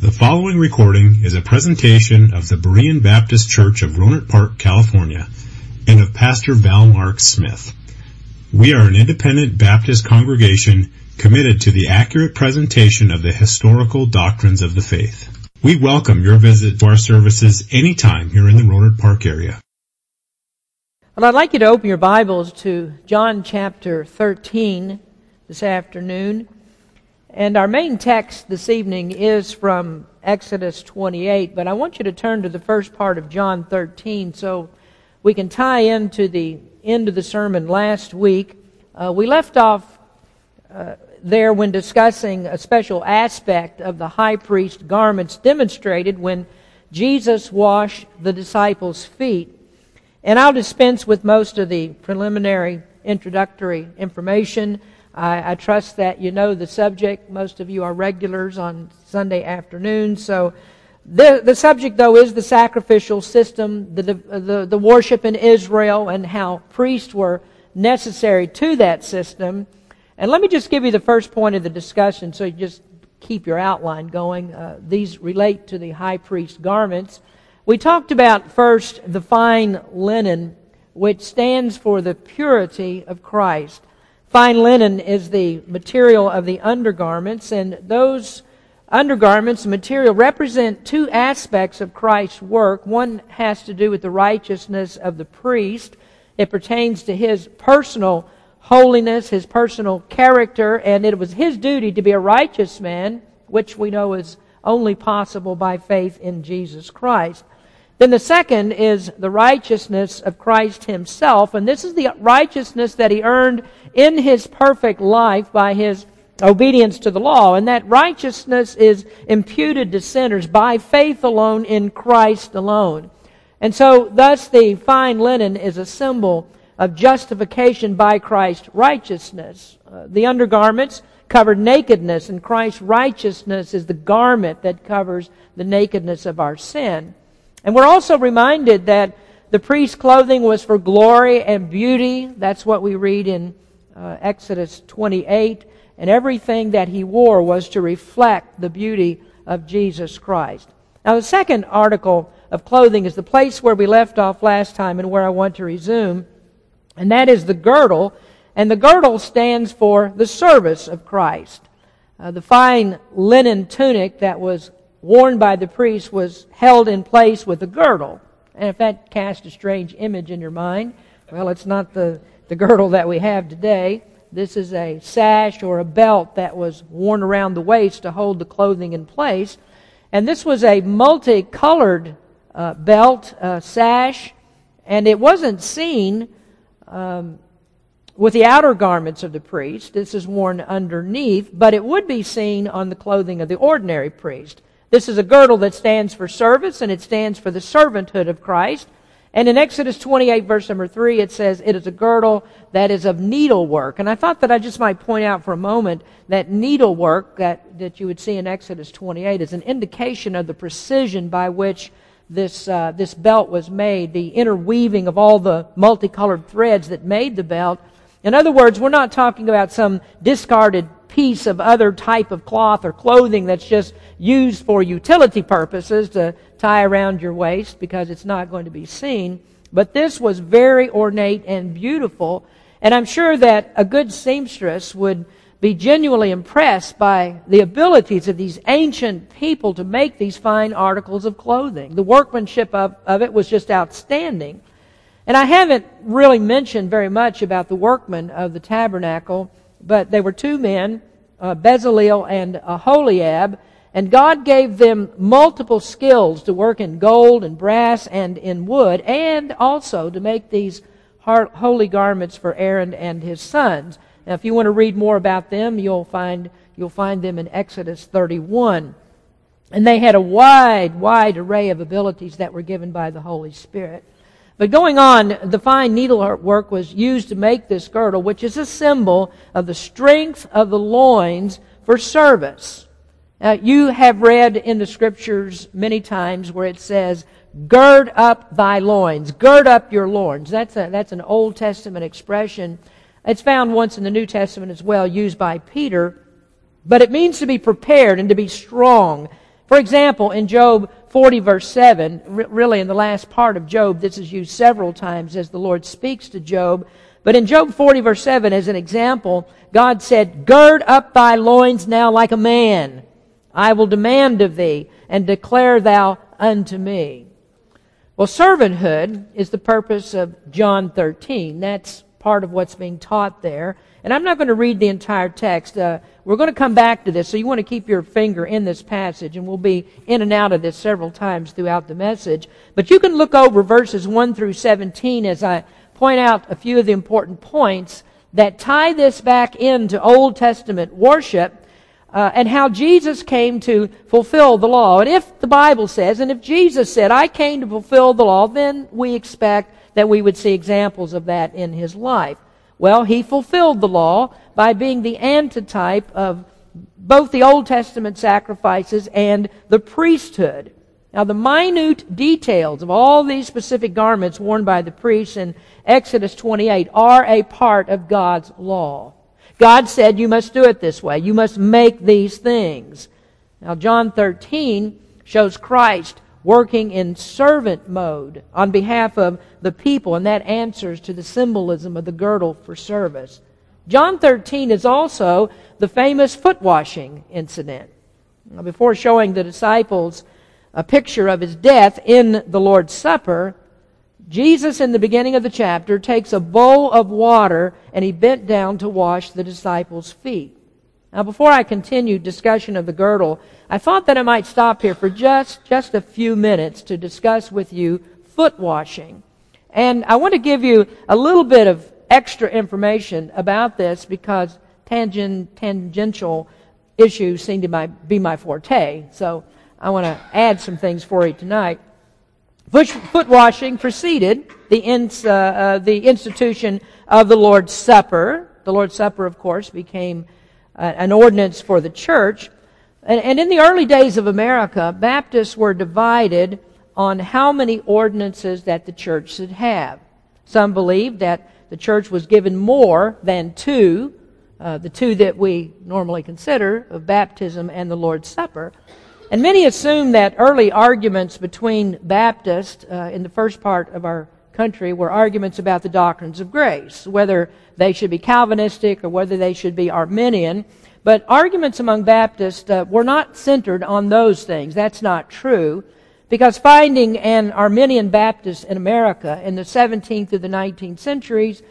The following recording is a presentation of the Berean Baptist Church of Rohnert Park, California, and of Pastor Val Mark Smith. We are an independent Baptist congregation committed to the accurate presentation of the historical doctrines of the faith. We welcome your visit to our services anytime here in the Rohnert Park area. Well, I'd like you to open your Bibles to John chapter 13 this afternoon. And our main text this evening is from Exodus 28, but I want you to turn to the first part of John 13 so we can tie into the end of the sermon last week. Uh, we left off uh, there when discussing a special aspect of the high priest garments demonstrated when Jesus washed the disciples' feet. And I'll dispense with most of the preliminary introductory information. I, I, trust that you know the subject. Most of you are regulars on Sunday afternoons. So the, the subject, though, is the sacrificial system, the, the, the worship in Israel, and how priests were necessary to that system. And let me just give you the first point of the discussion so you just keep your outline going. Uh, these relate to the high priest garments. We talked about first the fine linen, which stands for the purity of Christ. Fine linen is the material of the undergarments, and those undergarments, material, represent two aspects of Christ's work. One has to do with the righteousness of the priest. It pertains to his personal holiness, his personal character, and it was his duty to be a righteous man, which we know is only possible by faith in Jesus Christ. Then the second is the righteousness of Christ himself, and this is the righteousness that he earned in his perfect life by his obedience to the law. And that righteousness is imputed to sinners by faith alone in Christ alone. And so, thus, the fine linen is a symbol of justification by Christ's righteousness. Uh, the undergarments covered nakedness, and Christ's righteousness is the garment that covers the nakedness of our sin. And we're also reminded that the priest's clothing was for glory and beauty. That's what we read in uh, Exodus 28. And everything that he wore was to reflect the beauty of Jesus Christ. Now, the second article of clothing is the place where we left off last time and where I want to resume. And that is the girdle. And the girdle stands for the service of Christ. Uh, the fine linen tunic that was worn by the priest was held in place with a girdle. And if that casts a strange image in your mind, well, it's not the, the girdle that we have today. This is a sash or a belt that was worn around the waist to hold the clothing in place. And this was a multicolored uh, belt, uh, sash, and it wasn't seen um, with the outer garments of the priest. This is worn underneath, but it would be seen on the clothing of the ordinary priest. This is a girdle that stands for service and it stands for the servanthood of Christ. And in Exodus 28 verse number 3 it says it is a girdle that is of needlework. And I thought that I just might point out for a moment that needlework that, that you would see in Exodus 28 is an indication of the precision by which this, uh, this belt was made, the interweaving of all the multicolored threads that made the belt. In other words, we're not talking about some discarded piece of other type of cloth or clothing that's just used for utility purposes to tie around your waist because it's not going to be seen. But this was very ornate and beautiful. And I'm sure that a good seamstress would be genuinely impressed by the abilities of these ancient people to make these fine articles of clothing. The workmanship of, of it was just outstanding. And I haven't really mentioned very much about the workmen of the tabernacle but they were two men, uh, Bezalel and Aholiab, and God gave them multiple skills to work in gold and brass and in wood, and also to make these holy garments for Aaron and his sons. Now, if you want to read more about them, you'll find, you'll find them in Exodus 31. And they had a wide, wide array of abilities that were given by the Holy Spirit. But going on, the fine needlework was used to make this girdle, which is a symbol of the strength of the loins for service. Now, you have read in the scriptures many times where it says, gird up thy loins. Gird up your loins. That's, a, that's an Old Testament expression. It's found once in the New Testament as well, used by Peter. But it means to be prepared and to be strong For example, in Job 40 verse 7, really in the last part of Job, this is used several times as the Lord speaks to Job. But in Job 40 verse 7, as an example, God said, Gird up thy loins now like a man. I will demand of thee, and declare thou unto me. Well, servanthood is the purpose of John 13. That's part of what's being taught there. And I'm not going to read the entire text. Uh, we're going to come back to this, so you want to keep your finger in this passage, and we'll be in and out of this several times throughout the message. But you can look over verses 1 through 17 as I point out a few of the important points that tie this back into Old Testament worship uh, and how Jesus came to fulfill the law. And if the Bible says, and if Jesus said, I came to fulfill the law, then we expect that we would see examples of that in his life. Well, he fulfilled the law by being the antitype of both the Old Testament sacrifices and the priesthood. Now, the minute details of all these specific garments worn by the priests in Exodus 28 are a part of God's law. God said you must do it this way. You must make these things. Now, John 13 shows Christ working in servant mode on behalf of the people, and that answers to the symbolism of the girdle for service. John 13 is also the famous foot washing incident. Now, before showing the disciples a picture of his death in the Lord's Supper, Jesus, in the beginning of the chapter, takes a bowl of water and he bent down to wash the disciples' feet. Now, before I continue discussion of the girdle, I thought that I might stop here for just, just a few minutes to discuss with you foot washing. And I want to give you a little bit of extra information about this because tangent, tangential issues seem to be my forte. So I want to add some things for you tonight. Foot washing preceded the, ins, uh, uh, the institution of the Lord's Supper. The Lord's Supper, of course, became an ordinance for the church. And, and in the early days of America, Baptists were divided on how many ordinances that the church should have. Some believed that the church was given more than two, uh, the two that we normally consider of baptism and the Lord's Supper. And many assume that early arguments between Baptists uh, in the first part of our country were arguments about the doctrines of grace, whether they should be Calvinistic or whether they should be Arminian. But arguments among Baptists uh, were not centered on those things. That's not true. Because finding an Arminian Baptist in America in the 17th to the 19th centuries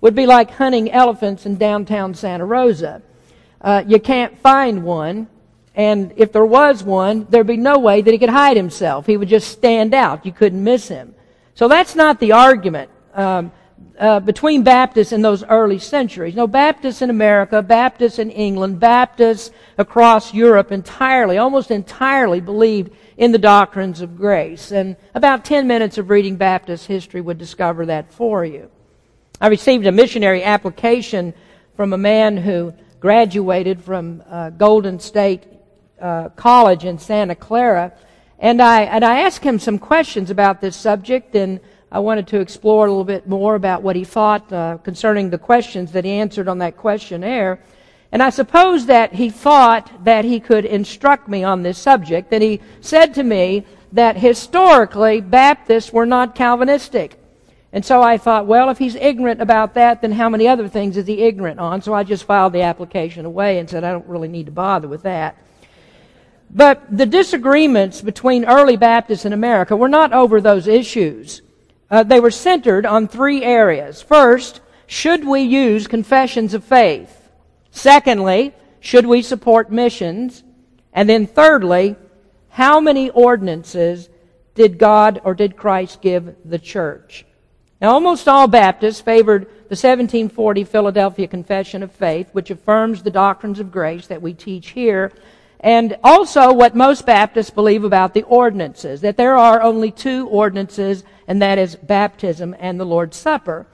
would be like hunting elephants in downtown Santa Rosa. Uh, you can't find one and if there was one, there'd be no way that he could hide himself. He would just stand out. You couldn't miss him. So that's not the argument um, uh, between Baptists in those early centuries. No, Baptists in America, Baptists in England, Baptists across Europe entirely, almost entirely believed in the doctrines of grace. And about 10 minutes of reading Baptist history would discover that for you. I received a missionary application from a man who graduated from uh, Golden State uh, college in Santa Clara. And I, and I asked him some questions about this subject, and I wanted to explore a little bit more about what he thought uh, concerning the questions that he answered on that questionnaire. And I suppose that he thought that he could instruct me on this subject. That he said to me that historically Baptists were not Calvinistic. And so I thought, well, if he's ignorant about that, then how many other things is he ignorant on? So I just filed the application away and said, I don't really need to bother with that. But the disagreements between early Baptists in America were not over those issues. Uh, they were centered on three areas. First, should we use confessions of faith? Secondly, should we support missions? And then thirdly, how many ordinances did God or did Christ give the church? Now, almost all Baptists favored the 1740 Philadelphia Confession of Faith, which affirms the doctrines of grace that we teach here and also what most Baptists believe about the ordinances, that there are only two ordinances, and that is baptism and the Lord's Supper.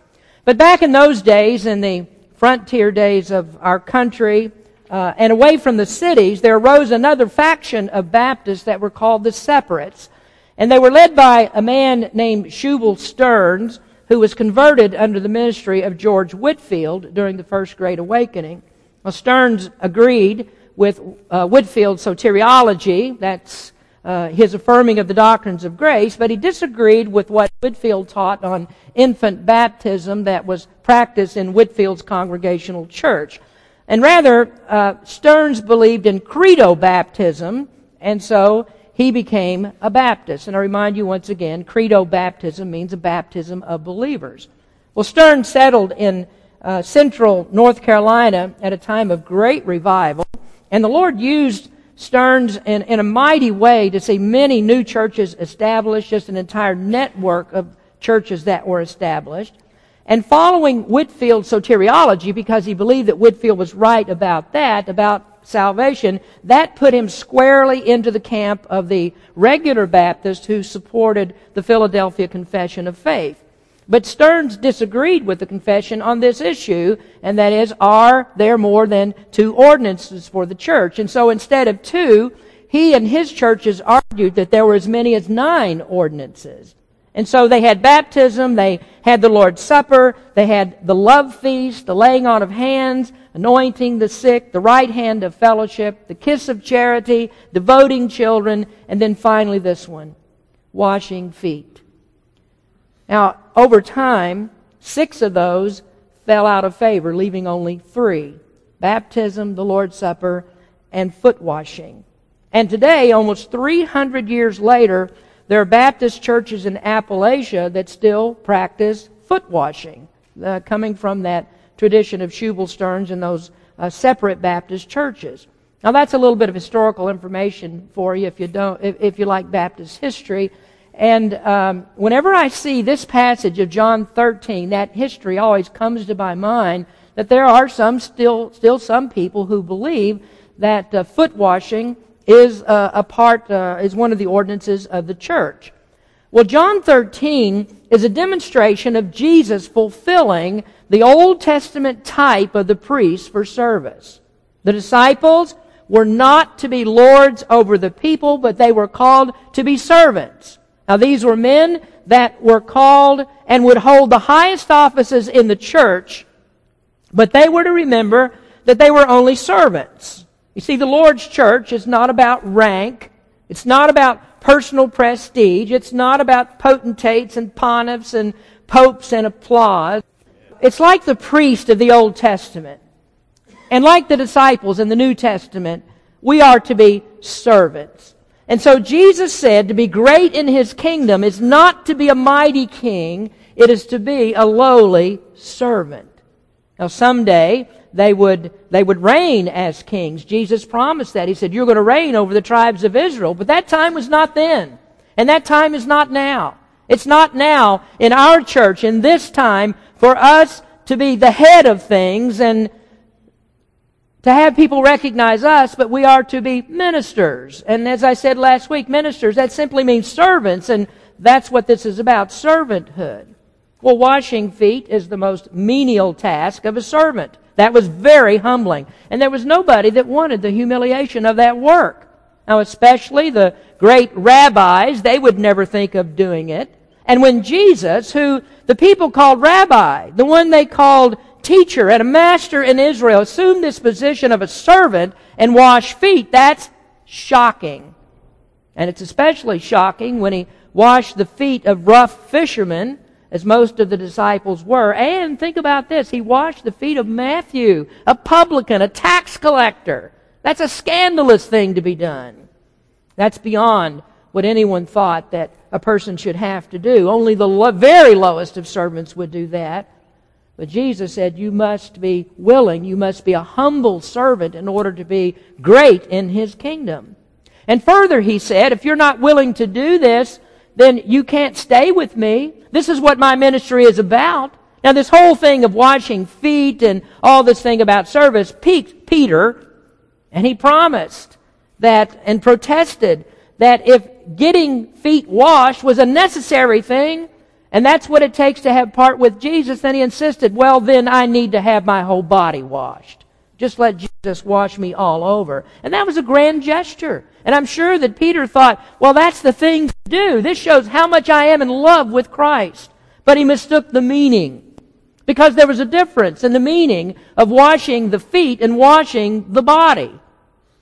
But back in those days, in the frontier days of our country, uh, and away from the cities, there arose another faction of Baptists that were called the Separates. And they were led by a man named Shubal Stearns, who was converted under the ministry of George Whitefield during the First Great Awakening. Well, Stearns agreed with uh, Whitefield's soteriology. That's uh, his affirming of the doctrines of grace, but he disagreed with what Whitefield taught on infant baptism that was practiced in Whitefield's Congregational Church. And rather, uh, Stearns believed in credo baptism, and so he became a Baptist. And I remind you once again, credo baptism means a baptism of believers. Well, Stearns settled in uh, central North Carolina at a time of great revival, and the Lord used Stearns in, in a mighty way to see many new churches established, just an entire network of churches that were established. And following Whitefield's soteriology, because he believed that Whitfield was right about that, about salvation, that put him squarely into the camp of the regular Baptists who supported the Philadelphia Confession of Faith. But Stearns disagreed with the confession on this issue, and that is, are there more than two ordinances for the church? And so instead of two, he and his churches argued that there were as many as nine ordinances. And so they had baptism, they had the Lord's Supper, they had the love feast, the laying on of hands, anointing the sick, the right hand of fellowship, the kiss of charity, devoting children, and then finally this one, washing feet. Now, over time, six of those fell out of favor, leaving only three baptism, the Lord's Supper, and foot washing. And today, almost 300 years later, there are Baptist churches in Appalachia that still practice foot washing, uh, coming from that tradition of Shubal Stearns and those uh, separate Baptist churches. Now that's a little bit of historical information for you if you don't, if, if you like Baptist history. And um, whenever I see this passage of John 13, that history always comes to my mind that there are some still still some people who believe that uh, foot washing is uh, a part uh, is one of the ordinances of the church. Well, John 13 is a demonstration of Jesus fulfilling the Old Testament type of the priest for service. The disciples were not to be lords over the people, but they were called to be servants. Now these were men that were called and would hold the highest offices in the church, but they were to remember that they were only servants. You see, the Lord's church is not about rank. It's not about personal prestige. It's not about potentates and pontiffs and popes and applause. It's like the priest of the Old Testament. And like the disciples in the New Testament, we are to be servants. And so Jesus said to be great in his kingdom is not to be a mighty king, it is to be a lowly servant. Now someday they would, they would reign as kings. Jesus promised that. He said, you're going to reign over the tribes of Israel. But that time was not then. And that time is not now. It's not now in our church in this time for us to be the head of things and to have people recognize us, but we are to be ministers. And as I said last week, ministers, that simply means servants, and that's what this is about, servanthood. Well, washing feet is the most menial task of a servant. That was very humbling. And there was nobody that wanted the humiliation of that work. Now, especially the great rabbis, they would never think of doing it. And when Jesus, who the people called rabbi, the one they called teacher and a master in Israel assume this position of a servant and wash feet, that's shocking. And it's especially shocking when he washed the feet of rough fishermen, as most of the disciples were. And think about this. He washed the feet of Matthew, a publican, a tax collector. That's a scandalous thing to be done. That's beyond what anyone thought that a person should have to do. Only the very lowest of servants would do that. But Jesus said, You must be willing, you must be a humble servant in order to be great in His kingdom. And further, He said, If you're not willing to do this, then you can't stay with me. This is what my ministry is about. Now, this whole thing of washing feet and all this thing about service piqued Peter, and he promised that and protested that if getting feet washed was a necessary thing, and that's what it takes to have part with Jesus. Then he insisted, well, then I need to have my whole body washed. Just let Jesus wash me all over. And that was a grand gesture. And I'm sure that Peter thought, well, that's the thing to do. This shows how much I am in love with Christ. But he mistook the meaning. Because there was a difference in the meaning of washing the feet and washing the body.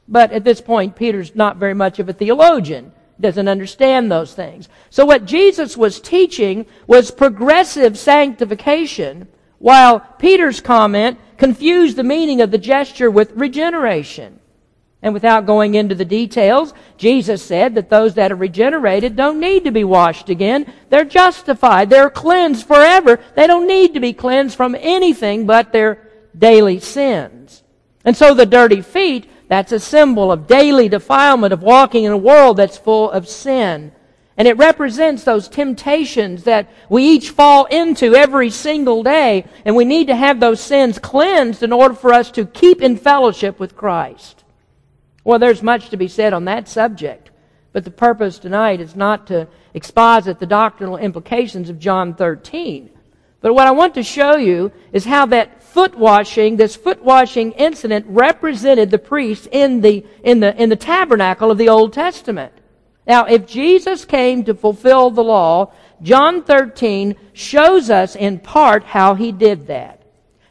But at this point, Peter's not very much of a theologian. Doesn't understand those things. So what Jesus was teaching was progressive sanctification, while Peter's comment confused the meaning of the gesture with regeneration. And without going into the details, Jesus said that those that are regenerated don't need to be washed again. They're justified. They're cleansed forever. They don't need to be cleansed from anything but their daily sins. And so the dirty feet, that's a symbol of daily defilement, of walking in a world that's full of sin. And it represents those temptations that we each fall into every single day. And we need to have those sins cleansed in order for us to keep in fellowship with Christ. Well, there's much to be said on that subject, but the purpose tonight is not to exposit the doctrinal implications of John 13. But what I want to show you is how that foot washing, this foot washing incident represented the priests in the, in the, in the tabernacle of the Old Testament. Now, if Jesus came to fulfill the law, John 13 shows us in part how he did that.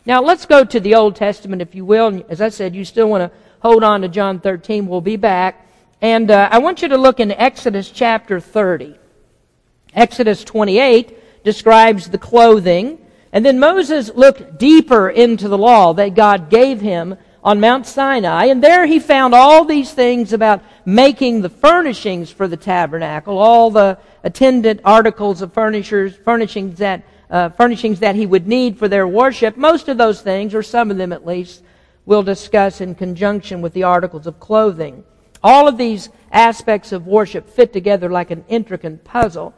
Now, let's go to the Old Testament, if you will. As I said, you still want to hold on to John 13. We'll be back. And uh, I want you to look in Exodus chapter 30. Exodus 28 describes the clothing. And then Moses looked deeper into the law that God gave him on Mount Sinai. And there he found all these things about making the furnishings for the tabernacle, all the attendant articles of furnishers, furnishings that, uh, furnishings that he would need for their worship. Most of those things, or some of them at least, we'll discuss in conjunction with the articles of clothing. All of these aspects of worship fit together like an intricate puzzle.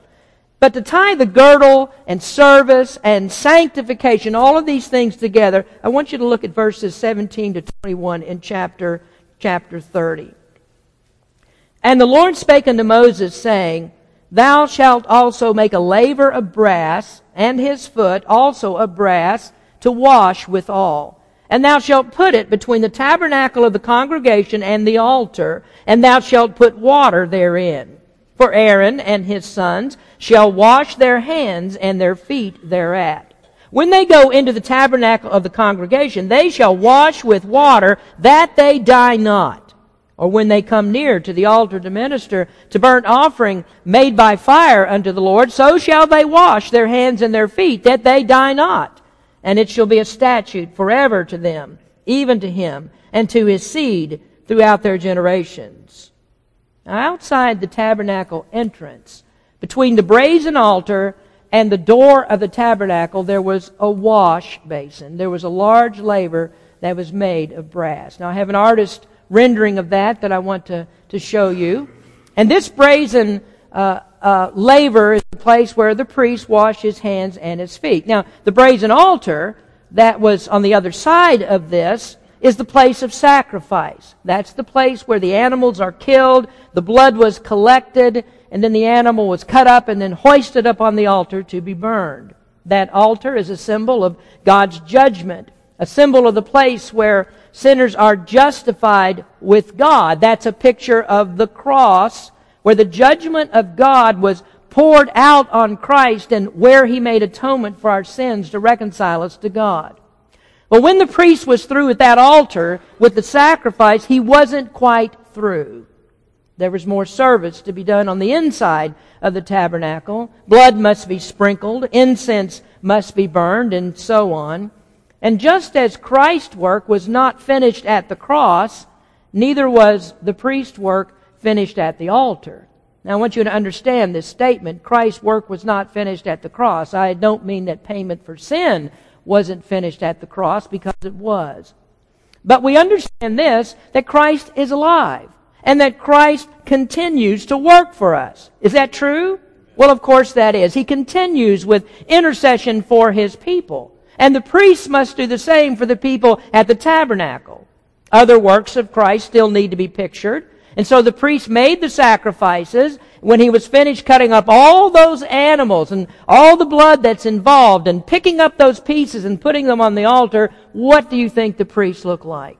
But to tie the girdle and service and sanctification, all of these things together, I want you to look at verses 17 to 21 in chapter, chapter 30. And the Lord spake unto Moses, saying, Thou shalt also make a laver of brass, and his foot also of brass, to wash withal. And thou shalt put it between the tabernacle of the congregation and the altar, and thou shalt put water therein. For Aaron and his sons shall wash their hands and their feet thereat. When they go into the tabernacle of the congregation, they shall wash with water that they die not. Or when they come near to the altar to minister to burnt offering made by fire unto the Lord, so shall they wash their hands and their feet that they die not and it shall be a statute forever to them, even to him, and to his seed throughout their generations. Outside the tabernacle entrance, between the brazen altar and the door of the tabernacle, there was a wash basin. There was a large laver that was made of brass. Now, I have an artist rendering of that that I want to, to show you. And this brazen uh, uh, laver is the place where the priest washed his hands and his feet. Now, the brazen altar that was on the other side of this is the place of sacrifice. That's the place where the animals are killed, the blood was collected, and then the animal was cut up and then hoisted up on the altar to be burned. That altar is a symbol of God's judgment, a symbol of the place where sinners are justified with God. That's a picture of the cross where the judgment of God was poured out on Christ and where he made atonement for our sins to reconcile us to God. But when the priest was through at that altar with the sacrifice, he wasn't quite through. There was more service to be done on the inside of the tabernacle. Blood must be sprinkled, incense must be burned, and so on. And just as Christ's work was not finished at the cross, neither was the priest's work finished at the altar. Now I want you to understand this statement. Christ's work was not finished at the cross. I don't mean that payment for sin wasn't finished at the cross because it was. But we understand this, that Christ is alive and that Christ continues to work for us. Is that true? Well, of course that is. He continues with intercession for his people. And the priests must do the same for the people at the tabernacle. Other works of Christ still need to be pictured. And so the priest made the sacrifices. When he was finished cutting up all those animals and all the blood that's involved and picking up those pieces and putting them on the altar, what do you think the priest looked like?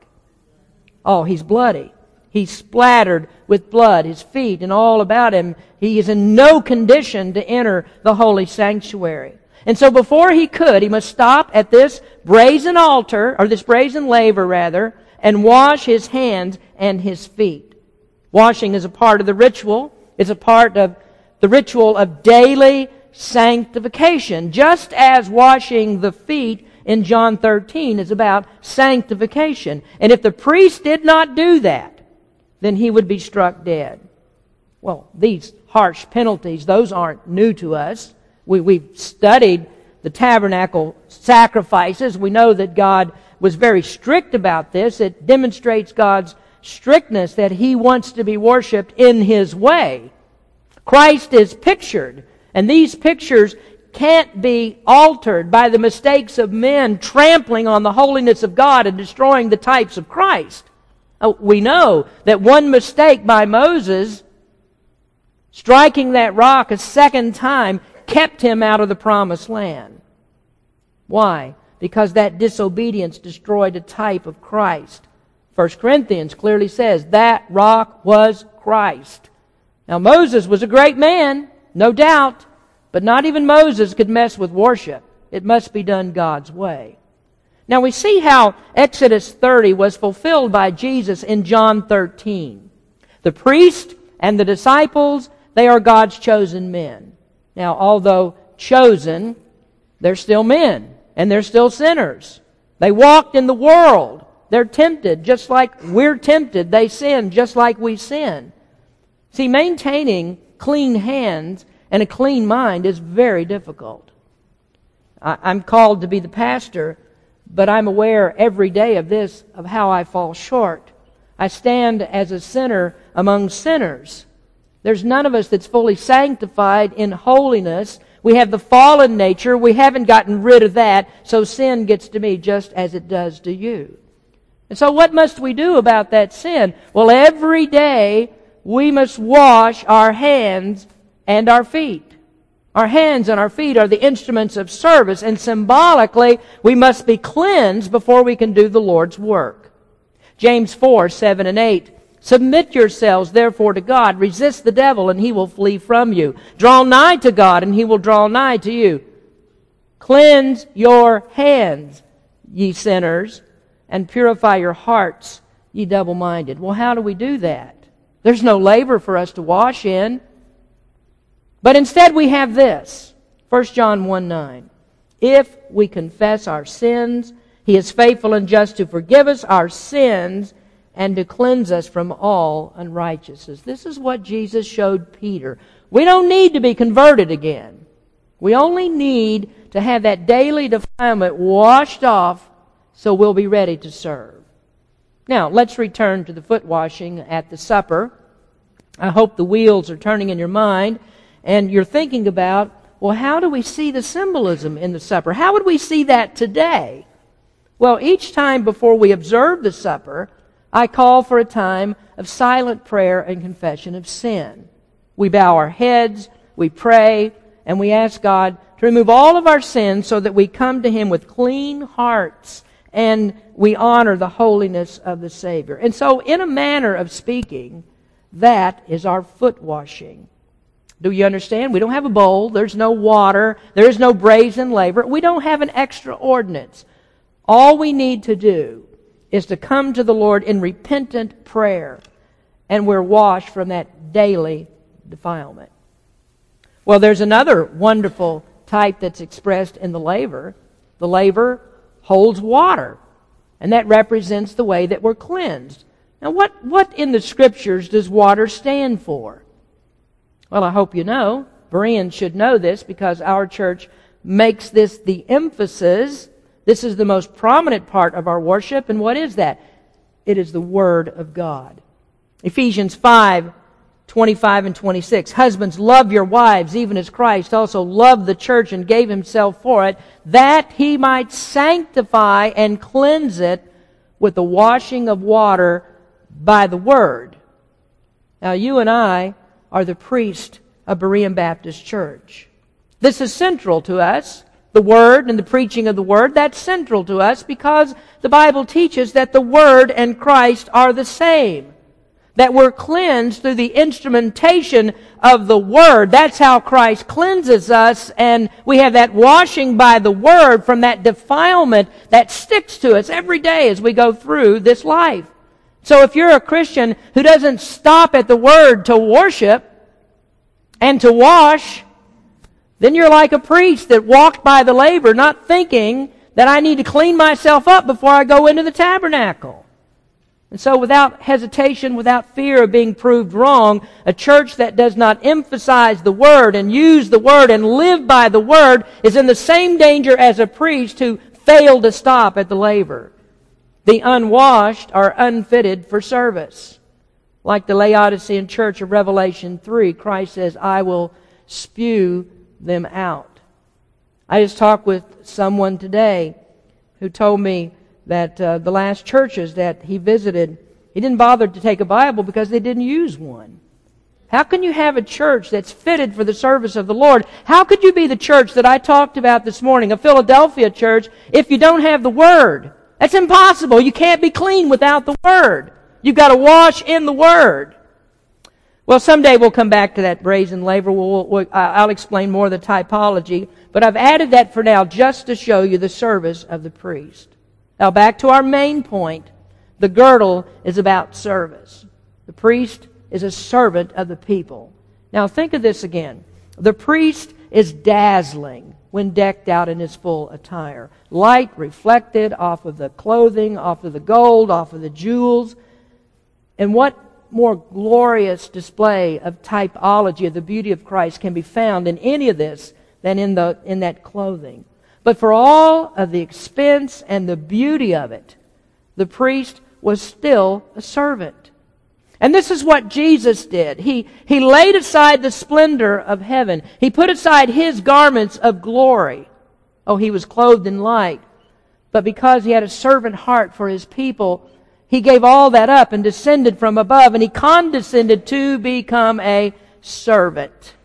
Oh, he's bloody. He's splattered with blood, his feet and all about him. He is in no condition to enter the holy sanctuary. And so before he could, he must stop at this brazen altar, or this brazen laver rather, and wash his hands and his feet. Washing is a part of the ritual It's a part of the ritual of daily sanctification, just as washing the feet in John 13 is about sanctification. And if the priest did not do that, then he would be struck dead. Well, these harsh penalties, those aren't new to us. We, we've studied the tabernacle sacrifices. We know that God was very strict about this. It demonstrates God's strictness that He wants to be worshiped in His way. Christ is pictured, and these pictures can't be altered by the mistakes of men trampling on the holiness of God and destroying the types of Christ. Oh, we know that one mistake by Moses, striking that rock a second time, kept him out of the promised land. Why? Because that disobedience destroyed a type of Christ. 1 Corinthians clearly says that rock was Christ. Now Moses was a great man, no doubt, but not even Moses could mess with worship. It must be done God's way. Now we see how Exodus 30 was fulfilled by Jesus in John 13. The priest and the disciples, they are God's chosen men. Now, although chosen, they're still men and they're still sinners. They walked in the world. They're tempted just like we're tempted. They sin just like we sin. See, maintaining clean hands and a clean mind is very difficult. I'm called to be the pastor, but I'm aware every day of this, of how I fall short. I stand as a sinner among sinners. There's none of us that's fully sanctified in holiness. We have the fallen nature. We haven't gotten rid of that, so sin gets to me just as it does to you. And so what must we do about that sin? Well, every day we must wash our hands and our feet. Our hands and our feet are the instruments of service, and symbolically, we must be cleansed before we can do the Lord's work. James 4, 7 and 8 Submit yourselves therefore to God. Resist the devil and he will flee from you. Draw nigh to God and he will draw nigh to you. Cleanse your hands, ye sinners, and purify your hearts, ye double minded. Well, how do we do that? There's no laver for us to wash in. But instead we have this. 1 John 1 9. If we confess our sins, he is faithful and just to forgive us our sins and to cleanse us from all unrighteousness. This is what Jesus showed Peter. We don't need to be converted again. We only need to have that daily defilement washed off so we'll be ready to serve. Now, let's return to the foot washing at the supper. I hope the wheels are turning in your mind and you're thinking about, well, how do we see the symbolism in the supper? How would we see that today? Well, each time before we observe the supper, I call for a time of silent prayer and confession of sin. We bow our heads, we pray, and we ask God to remove all of our sins so that we come to Him with clean hearts and we honor the holiness of the Savior. And so, in a manner of speaking, that is our foot washing. Do you understand? We don't have a bowl. There's no water. There's no brazen laver. We don't have an extra ordinance. All we need to do is to come to the Lord in repentant prayer, and we're washed from that daily defilement. Well, there's another wonderful type that's expressed in the laver. The laver holds water, and that represents the way that we're cleansed. Now, what, what in the scriptures does water stand for? Well, I hope you know. Bereans should know this because our church makes this the emphasis this is the most prominent part of our worship. And what is that? It is the Word of God. Ephesians 5, 25 and 26. Husbands, love your wives, even as Christ also loved the church and gave himself for it, that he might sanctify and cleanse it with the washing of water by the Word. Now, you and I are the priest of Berean Baptist Church. This is central to us the Word and the preaching of the Word, that's central to us because the Bible teaches that the Word and Christ are the same. That we're cleansed through the instrumentation of the Word. That's how Christ cleanses us and we have that washing by the Word from that defilement that sticks to us every day as we go through this life. So if you're a Christian who doesn't stop at the Word to worship, and to wash, then you're like a priest that walked by the laver not thinking that I need to clean myself up before I go into the tabernacle. And so without hesitation, without fear of being proved wrong, a church that does not emphasize the Word and use the Word and live by the Word is in the same danger as a priest who failed to stop at the laver. The unwashed are unfitted for service. Like the Laodicean church of Revelation 3, Christ says, I will spew them out. I just talked with someone today who told me that uh, the last churches that he visited, he didn't bother to take a Bible because they didn't use one. How can you have a church that's fitted for the service of the Lord? How could you be the church that I talked about this morning, a Philadelphia church, if you don't have the Word? That's impossible. You can't be clean without the Word. You've got to wash in the Word. Well, someday we'll come back to that brazen laver. We'll, we'll, I'll explain more of the typology. But I've added that for now just to show you the service of the priest. Now back to our main point. The girdle is about service. The priest is a servant of the people. Now think of this again. The priest is dazzling when decked out in his full attire. Light reflected off of the clothing, off of the gold, off of the jewels. And what more glorious display of typology of the beauty of Christ can be found in any of this than in, the, in that clothing? But for all of the expense and the beauty of it, the priest was still a servant. And this is what Jesus did. He, he laid aside the splendor of heaven. He put aside his garments of glory. Oh, he was clothed in light. But because he had a servant heart for his people, he gave all that up and descended from above, and he condescended to become a servant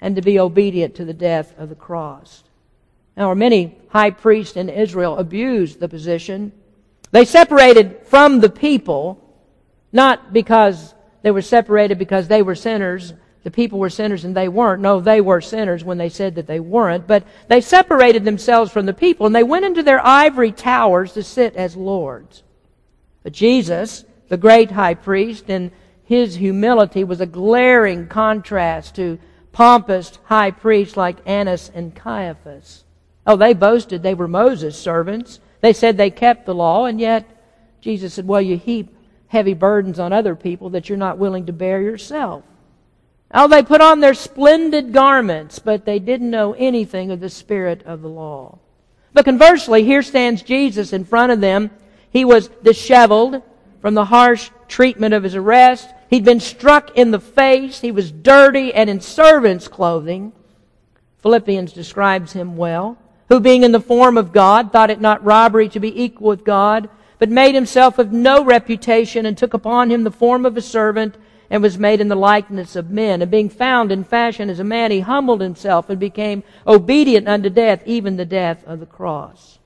and to be obedient to the death of the cross. Now, many high priests in Israel abused the position. They separated from the people not because they were separated because they were sinners, the people were sinners and they weren't. No, they were sinners when they said that they weren't. But they separated themselves from the people and they went into their ivory towers to sit as lords. But Jesus, the great high priest, in his humility was a glaring contrast to pompous high priests like Annas and Caiaphas. Oh, they boasted they were Moses' servants. They said they kept the law, and yet Jesus said, Well, you heap heavy burdens on other people that you're not willing to bear yourself. Oh, they put on their splendid garments, but they didn't know anything of the spirit of the law. But conversely, here stands Jesus in front of them. He was disheveled from the harsh treatment of his arrest. He'd been struck in the face. He was dirty and in servant's clothing. Philippians describes him well. Who being in the form of God, thought it not robbery to be equal with God, but made himself of no reputation and took upon him the form of a servant and was made in the likeness of men. And being found in fashion as a man, he humbled himself and became obedient unto death, even the death of the cross.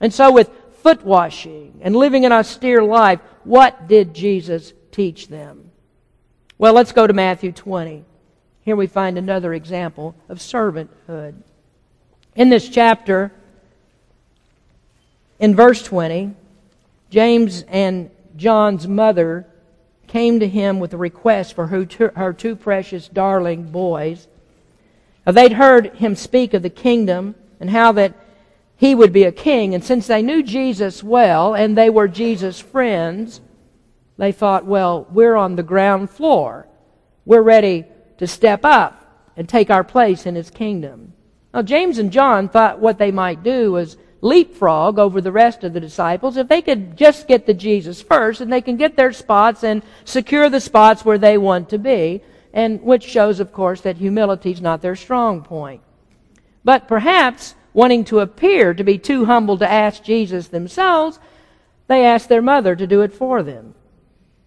And so with foot washing and living an austere life, what did Jesus teach them? Well, let's go to Matthew 20. Here we find another example of servanthood. In this chapter, in verse 20, James and John's mother came to him with a request for her two, precious darling boys. Now, they'd heard him speak of the kingdom and how that he would be a king. And since they knew Jesus well and they were Jesus' friends, they thought, well, we're on the ground floor. We're ready to step up and take our place in his kingdom. Now, James and John thought what they might do was leapfrog over the rest of the disciples if they could just get to Jesus first and they can get their spots and secure the spots where they want to be, and which shows, of course, that humility is not their strong point. But perhaps wanting to appear to be too humble to ask Jesus themselves, they asked their mother to do it for them.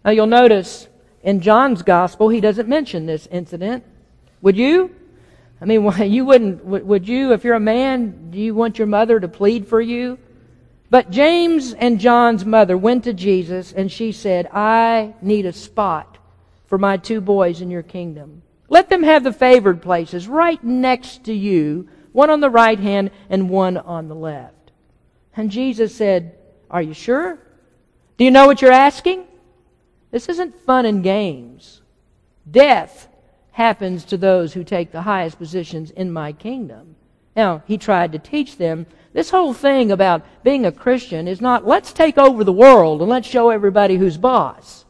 Now you'll notice in John's gospel, he doesn't mention this incident. Would you? I mean, you wouldn't, would you, if you're a man, do you want your mother to plead for you? But James and John's mother went to Jesus and she said, I need a spot for my two boys in your kingdom. Let them have the favored places right next to you, one on the right hand and one on the left. And Jesus said, Are you sure? Do you know what you're asking? This isn't fun and games. Death happens to those who take the highest positions in my kingdom. Now, he tried to teach them this whole thing about being a Christian is not let's take over the world and let's show everybody who's boss.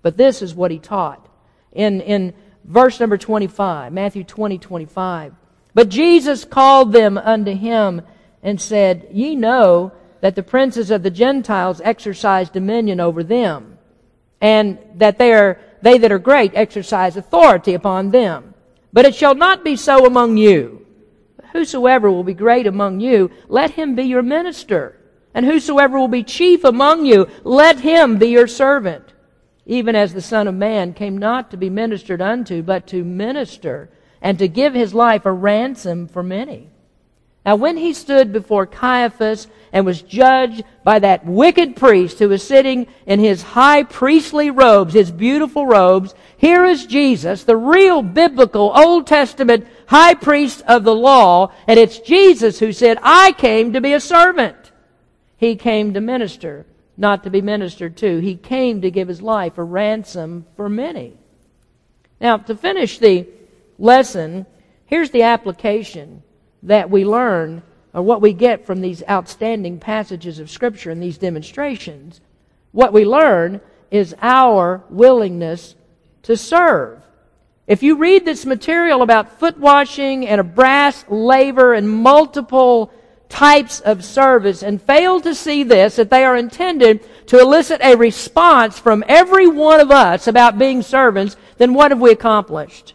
But this is what he taught. In, in verse number 25, Matthew 20, 25. But Jesus called them unto him and said, Ye know that the princes of the Gentiles exercise dominion over them, and that they are they that are great exercise authority upon them. But it shall not be so among you. Whosoever will be great among you, let him be your minister. And whosoever will be chief among you, let him be your servant. Even as the Son of Man came not to be ministered unto, but to minister, and to give his life a ransom for many. Now, when he stood before Caiaphas and was judged by that wicked priest who was sitting in his high priestly robes, his beautiful robes, here is Jesus, the real biblical Old Testament high priest of the law, and it's Jesus who said, I came to be a servant. He came to minister, not to be ministered to. He came to give his life a ransom for many. Now, to finish the lesson, here's the application that we learn or what we get from these outstanding passages of Scripture and these demonstrations. What we learn is our willingness to serve. If you read this material about foot washing and a brass laver and multiple types of service and fail to see this, that they are intended to elicit a response from every one of us about being servants, then what have we accomplished?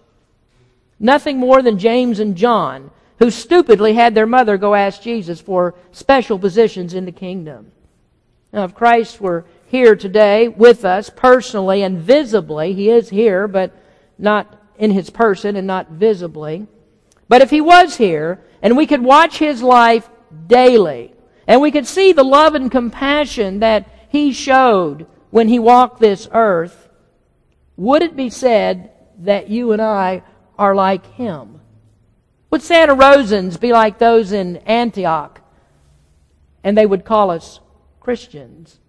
Nothing more than James and John who stupidly had their mother go ask Jesus for special positions in the kingdom. Now, if Christ were here today with us personally and visibly, he is here, but not in his person and not visibly. But if he was here and we could watch his life daily and we could see the love and compassion that he showed when he walked this earth, would it be said that you and I are like him? Would Santa Rosans be like those in Antioch? And they would call us Christians.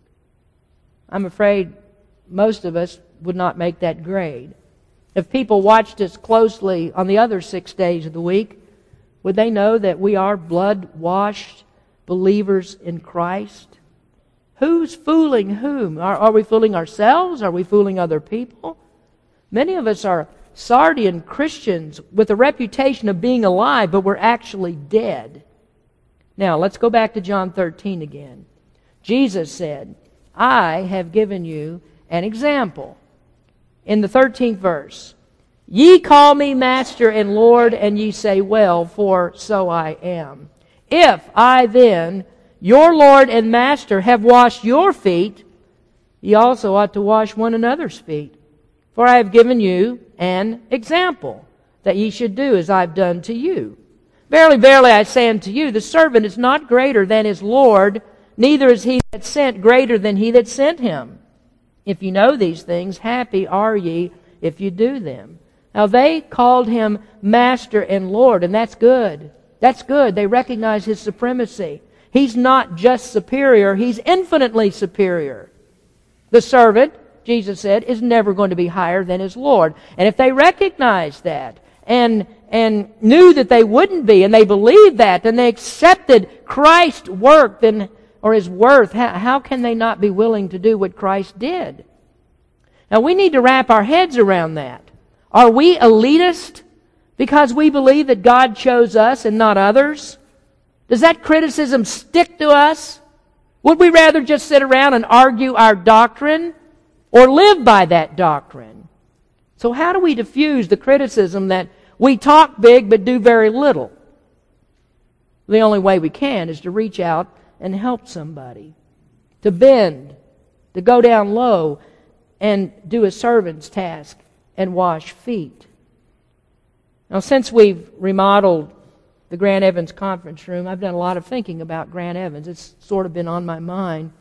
I'm afraid most of us would not make that grade. If people watched us closely on the other six days of the week, would they know that we are blood washed believers in Christ? Who's fooling whom? Are, are, we fooling ourselves? Are we fooling other people? Many of us are Sardian Christians with a reputation of being alive, but were actually dead. Now, let's go back to John 13 again. Jesus said, I have given you an example. In the 13th verse, Ye call me Master and Lord, and ye say, Well, for so I am. If I then, your Lord and Master, have washed your feet, ye also ought to wash one another's feet. For I have given you an example, that ye should do as I've done to you. Verily, verily, I say unto you, the servant is not greater than his Lord, neither is he that sent greater than he that sent him. If you know these things, happy are ye if you do them. Now they called him Master and Lord, and that's good. That's good. They recognize his supremacy. He's not just superior, he's infinitely superior. The servant Jesus said, is never going to be higher than his Lord. And if they recognized that and, and knew that they wouldn't be and they believed that and they accepted Christ's work then, or his worth, how, how can they not be willing to do what Christ did? Now we need to wrap our heads around that. Are we elitist because we believe that God chose us and not others? Does that criticism stick to us? Would we rather just sit around and argue our doctrine or live by that doctrine. So how do we diffuse the criticism that we talk big but do very little? The only way we can is to reach out and help somebody, to bend, to go down low and do a servant's task and wash feet. Now, since we've remodeled the Grant Evans conference room, I've done a lot of thinking about Grant Evans. It's sort of been on my mind.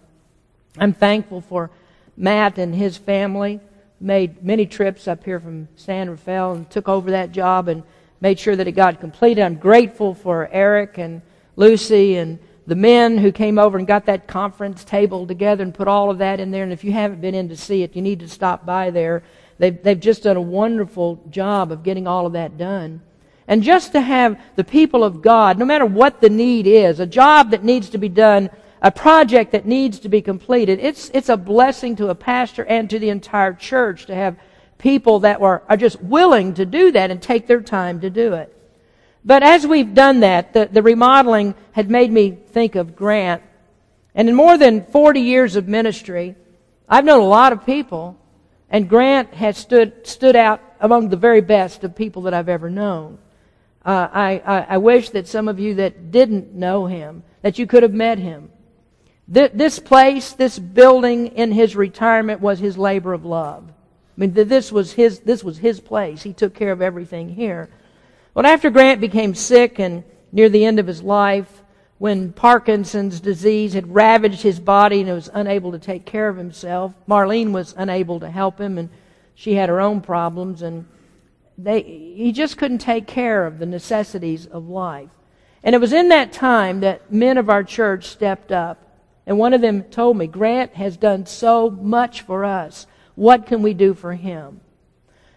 I'm thankful for Matt and his family made many trips up here from San Rafael and took over that job and made sure that it got completed. I'm grateful for Eric and Lucy and the men who came over and got that conference table together and put all of that in there. And if you haven't been in to see it, you need to stop by there. they've, they've just done a wonderful job of getting all of that done. And just to have the people of God, no matter what the need is, a job that needs to be done, a project that needs to be completed, it's, it's a blessing to a pastor and to the entire church to have people that were, are just willing to do that and take their time to do it. But as we've done that, the, the remodeling had made me think of Grant. And in more than 40 years of ministry, I've known a lot of people, and Grant has stood, stood out among the very best of people that I've ever known. Uh, I, I, I, wish that some of you that didn't know him, that you could have met him. Th- this place, this building in his retirement was his labor of love. I mean, this was his, this was his place. He took care of everything here. But after Grant became sick and near the end of his life, when Parkinson's disease had ravaged his body and he was unable to take care of himself, Marlene was unable to help him and she had her own problems and they, he just couldn't take care of the necessities of life. And it was in that time that men of our church stepped up. And one of them told me, Grant has done so much for us. What can we do for him?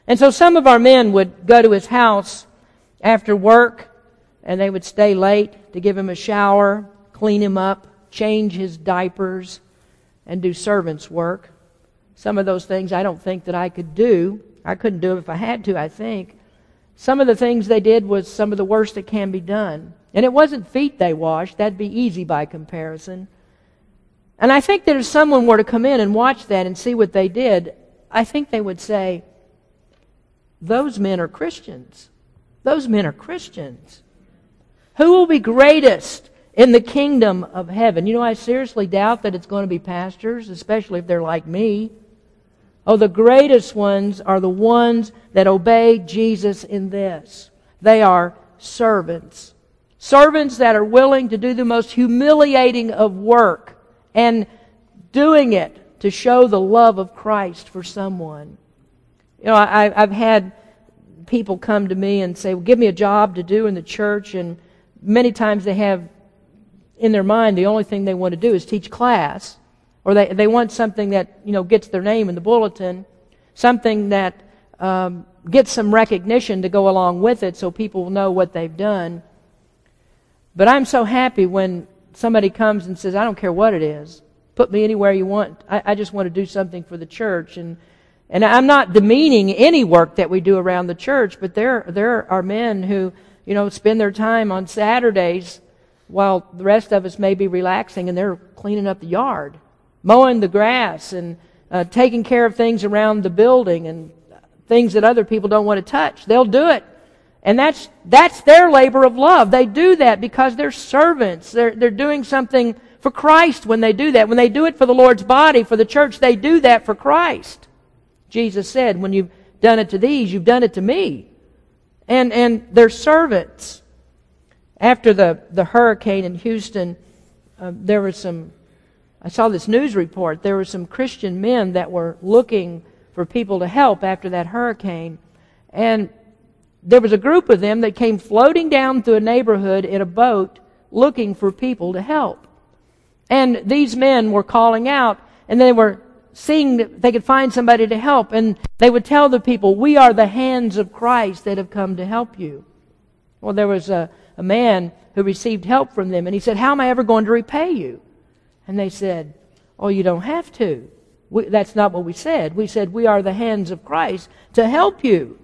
And so some of our men would go to his house after work and they would stay late to give him a shower, clean him up, change his diapers, and do servant's work. Some of those things I don't think that I could do. I couldn't do it if I had to, I think. Some of the things they did was some of the worst that can be done. And it wasn't feet they washed, that'd be easy by comparison. And I think that if someone were to come in and watch that and see what they did, I think they would say, those men are Christians. Those men are Christians. Who will be greatest in the kingdom of heaven? You know, I seriously doubt that it's going to be pastors, especially if they're like me. Oh, the greatest ones are the ones that obey Jesus in this. They are servants. Servants that are willing to do the most humiliating of work and doing it to show the love of Christ for someone. You know, I, have had people come to me and say, well, give me a job to do in the church. And many times they have in their mind the only thing they want to do is teach class. Or they, they want something that, you know, gets their name in the bulletin, something that um, gets some recognition to go along with it so people will know what they've done. But I'm so happy when somebody comes and says, I don't care what it is. Put me anywhere you want. I, I just want to do something for the church. And and I'm not demeaning any work that we do around the church, but there, there are men who, you know, spend their time on Saturdays while the rest of us may be relaxing and they're cleaning up the yard, mowing the grass and uh, taking care of things around the building and things that other people don't want to touch. They'll do it. And that's, that's their labor of love. They do that because they're servants. They're, they're doing something for Christ when they do that. When they do it for the Lord's body, for the church, they do that for Christ. Jesus said, when you've done it to these, you've done it to me. And, and they're servants. After the, the hurricane in Houston, uh, there was some, I saw this news report, there were some Christian men that were looking for people to help after that hurricane. And there was a group of them that came floating down through a neighborhood in a boat looking for people to help. And these men were calling out, and they were seeing that they could find somebody to help. And they would tell the people, We are the hands of Christ that have come to help you. Well, there was a, a man who received help from them, and he said, How am I ever going to repay you? And they said, Oh, you don't have to. We, that's not what we said. We said, We are the hands of Christ to help you.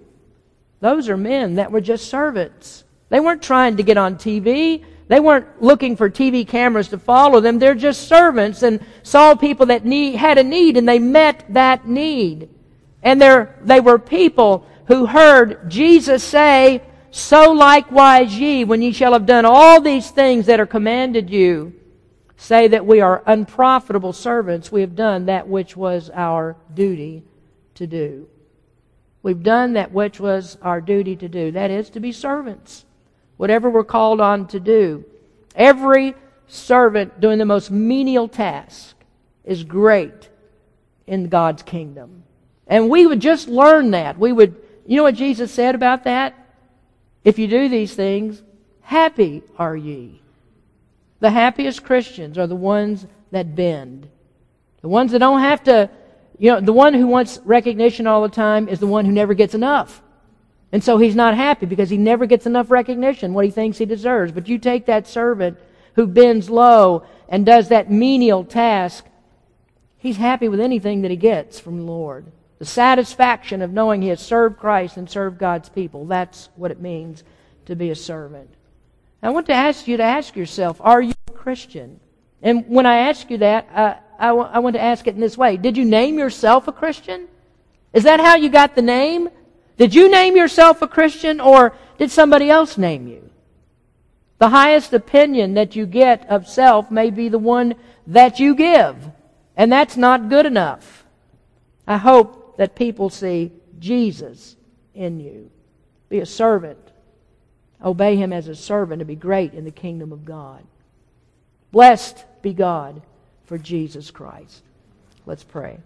Those are men that were just servants. They weren't trying to get on TV. They weren't looking for TV cameras to follow them. They're just servants and saw people that need, had a need and they met that need. And they were people who heard Jesus say, So likewise ye, when ye shall have done all these things that are commanded you, say that we are unprofitable servants. We have done that which was our duty to do. We've done that which was our duty to do. That is to be servants whatever we're called on to do. Every servant doing the most menial task is great in God's kingdom. And we would just learn that. We would, you know what Jesus said about that? If you do these things, happy are ye. The happiest Christians are the ones that bend. The ones that don't have to You know, the one who wants recognition all the time is the one who never gets enough. And so he's not happy because he never gets enough recognition, what he thinks he deserves. But you take that servant who bends low and does that menial task, he's happy with anything that he gets from the Lord. The satisfaction of knowing he has served Christ and served God's people. That's what it means to be a servant. I want to ask you to ask yourself, are you a Christian? And when I ask you that, uh, I, w- I want to ask it in this way. Did you name yourself a Christian? Is that how you got the name? Did you name yourself a Christian or did somebody else name you? The highest opinion that you get of self may be the one that you give, and that's not good enough. I hope that people see Jesus in you. Be a servant. Obey him as a servant to be great in the kingdom of God. Blessed be God for Jesus Christ. Let's pray.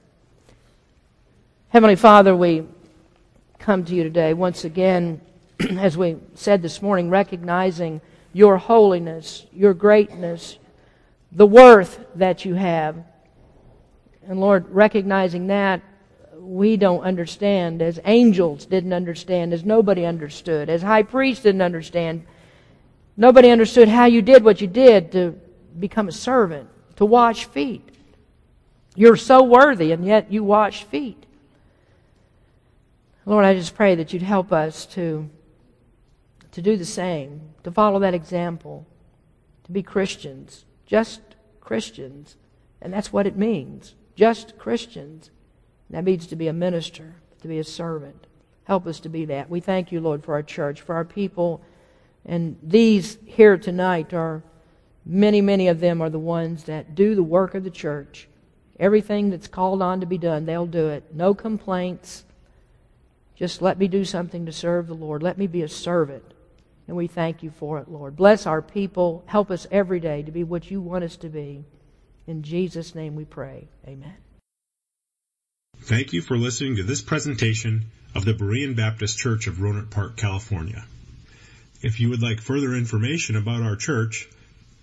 Heavenly Father, we come to you today once again, as we said this morning, recognizing your holiness, your greatness, the worth that you have. And Lord, recognizing that, we don't understand, as angels didn't understand, as nobody understood, as high priests didn't understand. Nobody understood how you did what you did to become a servant, to wash feet. You're so worthy, and yet you wash feet. Lord, I just pray that you'd help us to, to do the same, to follow that example, to be Christians, just Christians. And that's what it means just Christians. That means to be a minister, to be a servant. Help us to be that. We thank you, Lord, for our church, for our people. And these here tonight are many, many of them are the ones that do the work of the church. Everything that's called on to be done, they'll do it. No complaints just let me do something to serve the Lord. Let me be a servant. And we thank you for it, Lord. Bless our people. Help us every day to be what you want us to be. In Jesus' name we pray. Amen. Thank you for listening to this presentation of the Berean Baptist Church of Rohnert Park, California. If you would like further information about our church,